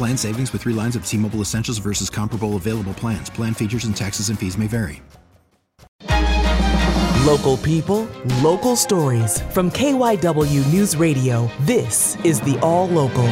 Plan savings with three lines of T Mobile Essentials versus comparable available plans. Plan features and taxes and fees may vary. Local people, local stories. From KYW News Radio, this is the All Local.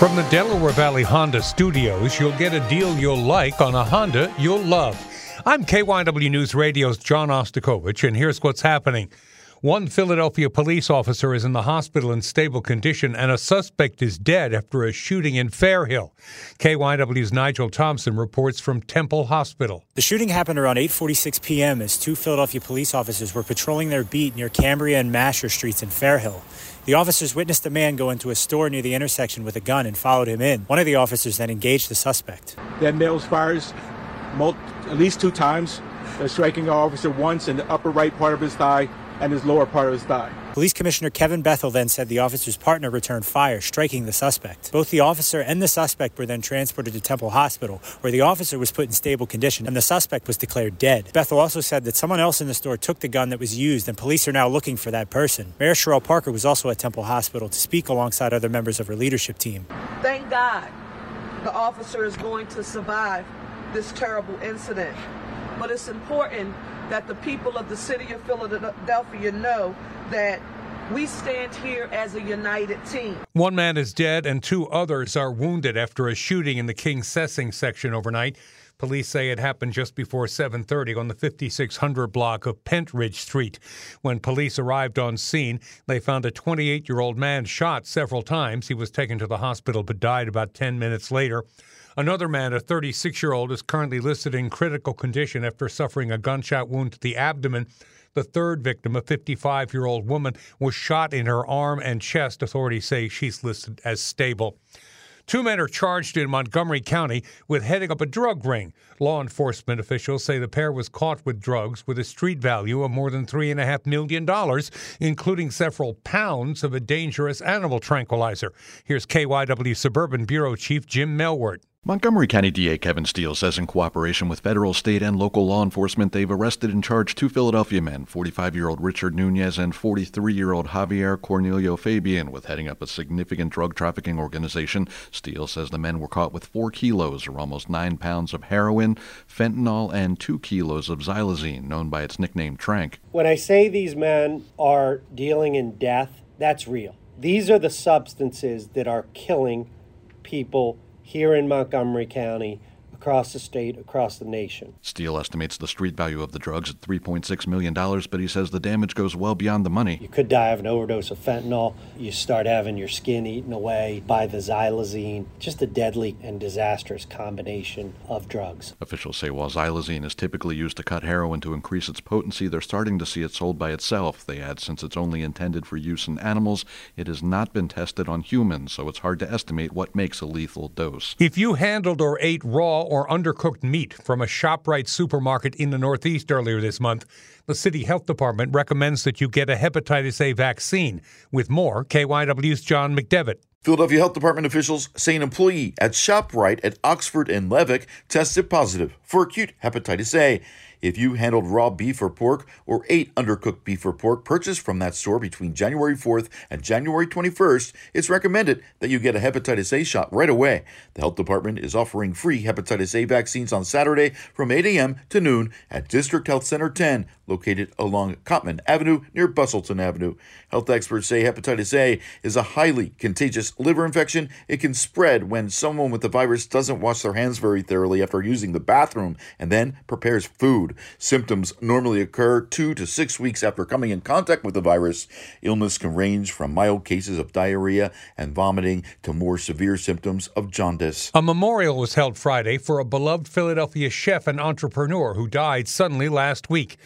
From the Delaware Valley Honda studios, you'll get a deal you'll like on a Honda you'll love. I'm KYW News Radio's John Ostapkovich, and here's what's happening. One Philadelphia police officer is in the hospital in stable condition, and a suspect is dead after a shooting in Fairhill. KYW's Nigel Thompson reports from Temple Hospital. The shooting happened around 8:46 p.m. as two Philadelphia police officers were patrolling their beat near Cambria and Mascher Streets in Fairhill. The officers witnessed a man go into a store near the intersection with a gun and followed him in. One of the officers then engaged the suspect. Then Mills fires at least two times, striking our officer once in the upper right part of his thigh and his lower part of his thigh. Police Commissioner Kevin Bethel then said the officer's partner returned fire, striking the suspect. Both the officer and the suspect were then transported to Temple Hospital, where the officer was put in stable condition and the suspect was declared dead. Bethel also said that someone else in the store took the gun that was used and police are now looking for that person. Mayor Cherelle Parker was also at Temple Hospital to speak alongside other members of her leadership team. Thank God the officer is going to survive this terrible incident. But it's important that the people of the city of Philadelphia know that we stand here as a united team. One man is dead and two others are wounded after a shooting in the Kingsessing section overnight. Police say it happened just before 7:30 on the 5600 block of Pentridge Street. When police arrived on scene, they found a 28-year-old man shot several times. He was taken to the hospital but died about 10 minutes later. Another man, a 36 year old, is currently listed in critical condition after suffering a gunshot wound to the abdomen. The third victim, a 55 year old woman, was shot in her arm and chest. Authorities say she's listed as stable. Two men are charged in Montgomery County with heading up a drug ring. Law enforcement officials say the pair was caught with drugs with a street value of more than $3.5 million, including several pounds of a dangerous animal tranquilizer. Here's KYW Suburban Bureau Chief Jim Melwert. Montgomery County DA Kevin Steele says in cooperation with federal, state, and local law enforcement, they've arrested and charged two Philadelphia men, 45 year old Richard Nunez and 43 year old Javier Cornelio Fabian, with heading up a significant drug trafficking organization. Steele says the men were caught with four kilos, or almost nine pounds, of heroin, fentanyl, and two kilos of xylazine, known by its nickname tranq. When I say these men are dealing in death, that's real. These are the substances that are killing people here in Montgomery County across the state, across the nation. Steele estimates the street value of the drugs at $3.6 million, but he says the damage goes well beyond the money. You could die of an overdose of fentanyl. You start having your skin eaten away by the xylazine. Just a deadly and disastrous combination of drugs. Officials say while xylazine is typically used to cut heroin to increase its potency, they're starting to see it sold by itself. They add since it's only intended for use in animals, it has not been tested on humans, so it's hard to estimate what makes a lethal dose. If you handled or ate raw or undercooked meat from a ShopRite supermarket in the Northeast earlier this month. The City Health Department recommends that you get a hepatitis A vaccine. With more, KYW's John McDevitt. Philadelphia Health Department officials say an employee at ShopRite at Oxford and Levick tested positive for acute hepatitis A. If you handled raw beef or pork or ate undercooked beef or pork purchased from that store between January 4th and January 21st, it's recommended that you get a hepatitis A shot right away. The health department is offering free hepatitis A vaccines on Saturday from 8 a.m. to noon at District Health Center 10, located along Cottman Avenue near Bustleton Avenue. Health experts say hepatitis A is a highly contagious liver infection. It can spread when someone with the virus doesn't wash their hands very thoroughly after using the bathroom and then prepares food. Symptoms normally occur two to six weeks after coming in contact with the virus. Illness can range from mild cases of diarrhea and vomiting to more severe symptoms of jaundice. A memorial was held Friday for a beloved Philadelphia chef and entrepreneur who died suddenly last week.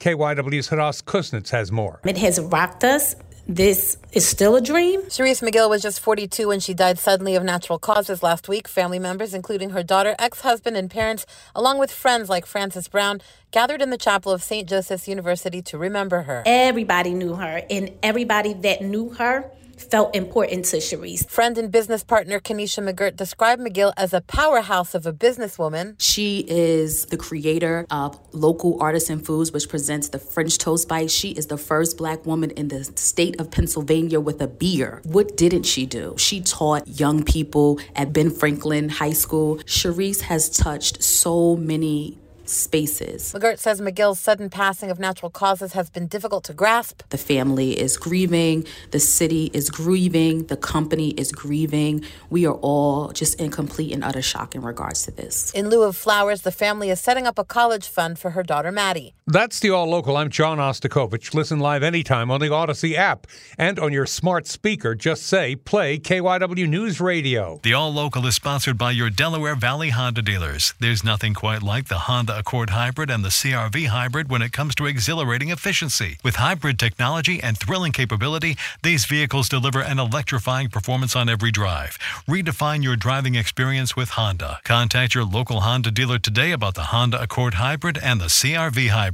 KYW's Hadas Kuznits has more. It has rocked us. This is still a dream. Sharice McGill was just 42 when she died suddenly of natural causes last week. Family members, including her daughter, ex husband, and parents, along with friends like Frances Brown, gathered in the chapel of St. Joseph's University to remember her. Everybody knew her, and everybody that knew her felt important to Sharice. Friend and business partner Kenesha McGirt described McGill as a powerhouse of a businesswoman. She is the creator of Local Artisan Foods, which presents the French Toast Bite. She is the first black woman in the state of Pennsylvania with a beer. What didn't she do? She taught young people at Ben Franklin High School. Sharice has touched so many spaces. McGirt says McGill's sudden passing of natural causes has been difficult to grasp. The family is grieving, the city is grieving, the company is grieving. We are all just in complete and utter shock in regards to this. In lieu of flowers, the family is setting up a college fund for her daughter Maddie. That's the All Local. I'm John Ostapkovich. Listen live anytime on the Audacy app and on your smart speaker. Just say play KYW News Radio. The All Local is sponsored by your Delaware Valley Honda dealers. There's nothing quite like the Honda Accord Hybrid and the CRV Hybrid when it comes to exhilarating efficiency. With hybrid technology and thrilling capability, these vehicles deliver an electrifying performance on every drive. Redefine your driving experience with Honda. Contact your local Honda dealer today about the Honda Accord Hybrid and the CRV Hybrid.